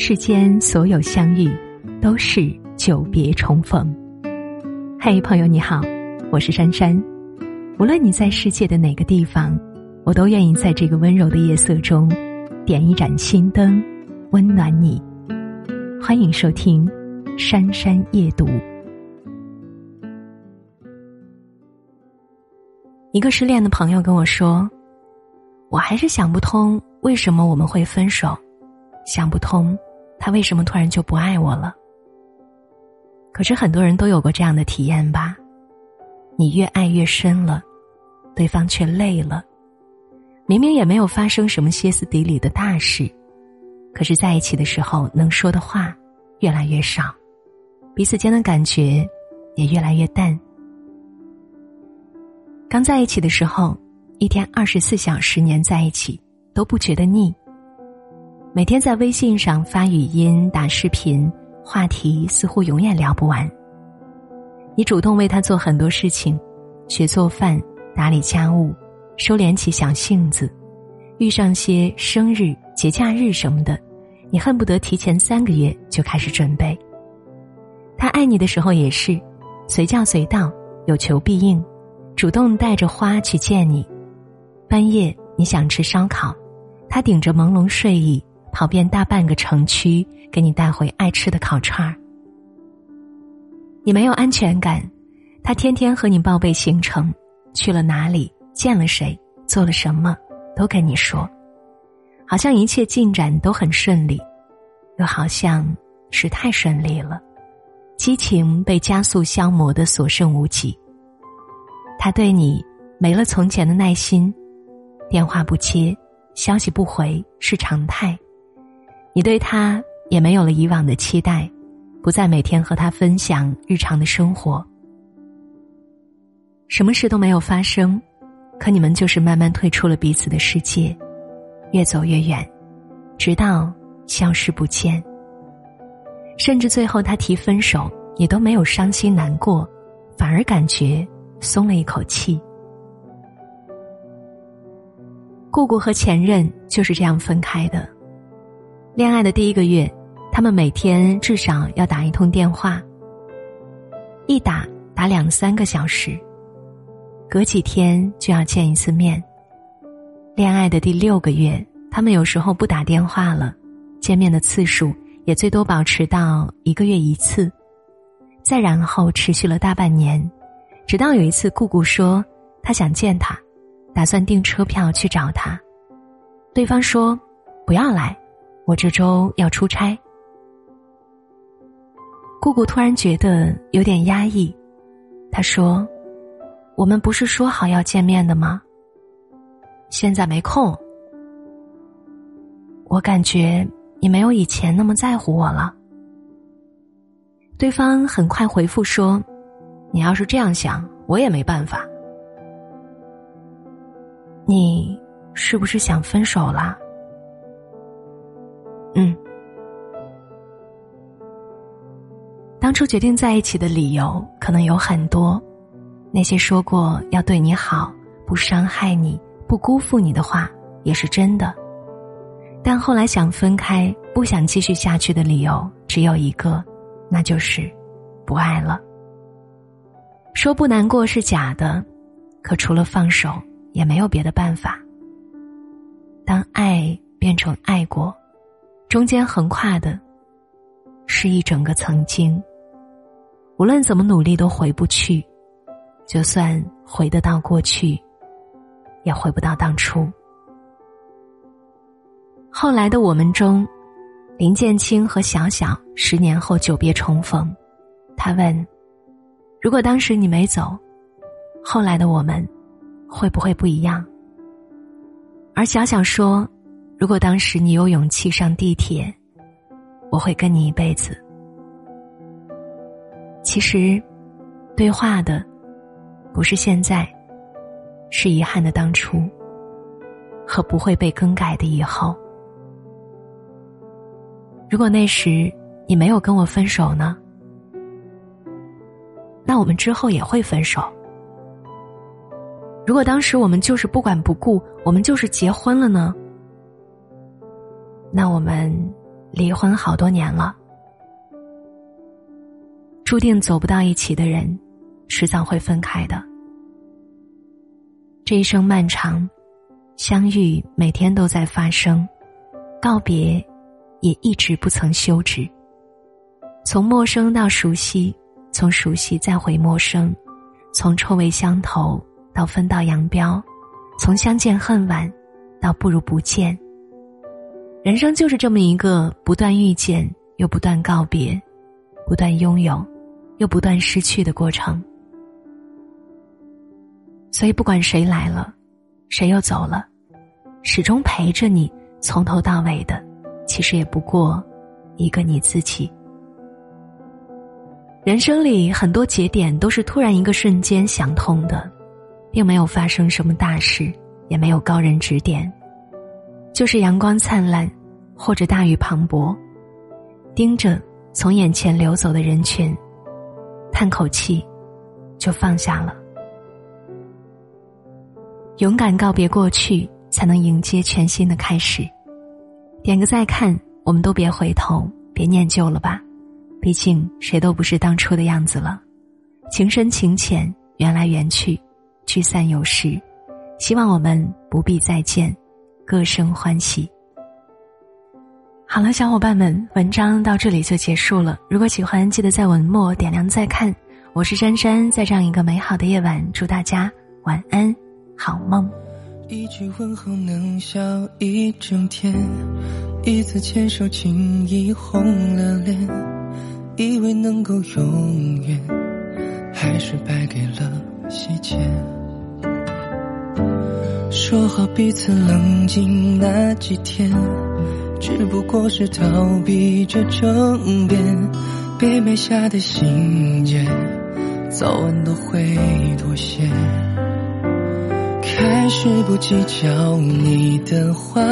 世间所有相遇，都是久别重逢。嘿，朋友你好，我是珊珊。无论你在世界的哪个地方，我都愿意在这个温柔的夜色中，点一盏心灯，温暖你。欢迎收听《珊珊夜读》。一个失恋的朋友跟我说：“我还是想不通，为什么我们会分手？想不通。”他为什么突然就不爱我了？可是很多人都有过这样的体验吧？你越爱越深了，对方却累了。明明也没有发生什么歇斯底里的大事，可是在一起的时候能说的话越来越少，彼此间的感觉也越来越淡。刚在一起的时候，一天二十四小时黏在一起都不觉得腻。每天在微信上发语音、打视频，话题似乎永远聊不完。你主动为他做很多事情，学做饭、打理家务、收敛起小性子，遇上些生日、节假日什么的，你恨不得提前三个月就开始准备。他爱你的时候也是，随叫随到，有求必应，主动带着花去见你。半夜你想吃烧烤，他顶着朦胧睡意。跑遍大半个城区，给你带回爱吃的烤串儿。你没有安全感，他天天和你报备行程，去了哪里，见了谁，做了什么，都跟你说，好像一切进展都很顺利，又好像是太顺利了，激情被加速消磨的所剩无几。他对你没了从前的耐心，电话不接，消息不回是常态。你对他也没有了以往的期待，不再每天和他分享日常的生活，什么事都没有发生，可你们就是慢慢退出了彼此的世界，越走越远，直到消失不见。甚至最后他提分手，你都没有伤心难过，反而感觉松了一口气。姑姑和前任就是这样分开的。恋爱的第一个月，他们每天至少要打一通电话，一打打两三个小时，隔几天就要见一次面。恋爱的第六个月，他们有时候不打电话了，见面的次数也最多保持到一个月一次。再然后持续了大半年，直到有一次，姑姑说她想见他，打算订车票去找他，对方说不要来。我这周要出差，姑姑突然觉得有点压抑。她说：“我们不是说好要见面的吗？现在没空。我感觉你没有以前那么在乎我了。”对方很快回复说：“你要是这样想，我也没办法。你是不是想分手了？”嗯，当初决定在一起的理由可能有很多，那些说过要对你好、不伤害你、不辜负你的话也是真的，但后来想分开、不想继续下去的理由只有一个，那就是不爱了。说不难过是假的，可除了放手也没有别的办法。当爱变成爱过。中间横跨的，是一整个曾经。无论怎么努力都回不去，就算回得到过去，也回不到当初。后来的我们中，林建清和小小十年后久别重逢，他问：“如果当时你没走，后来的我们会不会不一样？”而小小说。如果当时你有勇气上地铁，我会跟你一辈子。其实，对话的不是现在，是遗憾的当初和不会被更改的以后。如果那时你没有跟我分手呢？那我们之后也会分手。如果当时我们就是不管不顾，我们就是结婚了呢？那我们离婚好多年了。注定走不到一起的人，迟早会分开的。这一生漫长，相遇每天都在发生，告别也一直不曾休止。从陌生到熟悉，从熟悉再回陌生，从臭味相投到分道扬镳，从相见恨晚到不如不见。人生就是这么一个不断遇见又不断告别，不断拥有又不断失去的过程。所以，不管谁来了，谁又走了，始终陪着你从头到尾的，其实也不过一个你自己。人生里很多节点都是突然一个瞬间想通的，并没有发生什么大事，也没有高人指点，就是阳光灿烂，或者大雨磅礴，盯着从眼前流走的人群，叹口气，就放下了。勇敢告别过去，才能迎接全新的开始。点个再看，我们都别回头，别念旧了吧。毕竟谁都不是当初的样子了，情深情浅，缘来缘去，聚散有时。希望我们不必再见，各生欢喜。好了，小伙伴们，文章到这里就结束了。如果喜欢，记得在文末点亮再看。我是珊珊，在这样一个美好的夜晚，祝大家晚安，好梦。一句问候能笑一整天，一次牵手轻易红了脸。以为能够永远，还是败给了细节。说好彼此冷静那几天，只不过是逃避着争辩。被埋下的心结，早晚都会妥协。开始不计较你的话，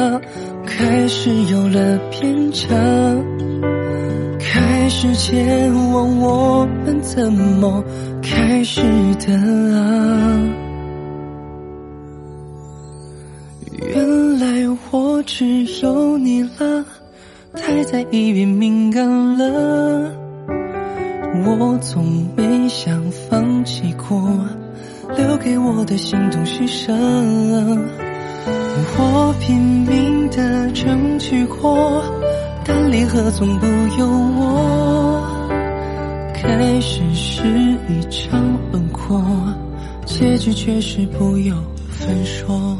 开始有了偏差。开始前往，我们怎么开始的啊？只有你了，太在意变敏感了。我从没想放弃过，留给我的心痛是舍？我拼命的争取过。但离合总不由我，开始是一场轮廓，结局却是不由分说。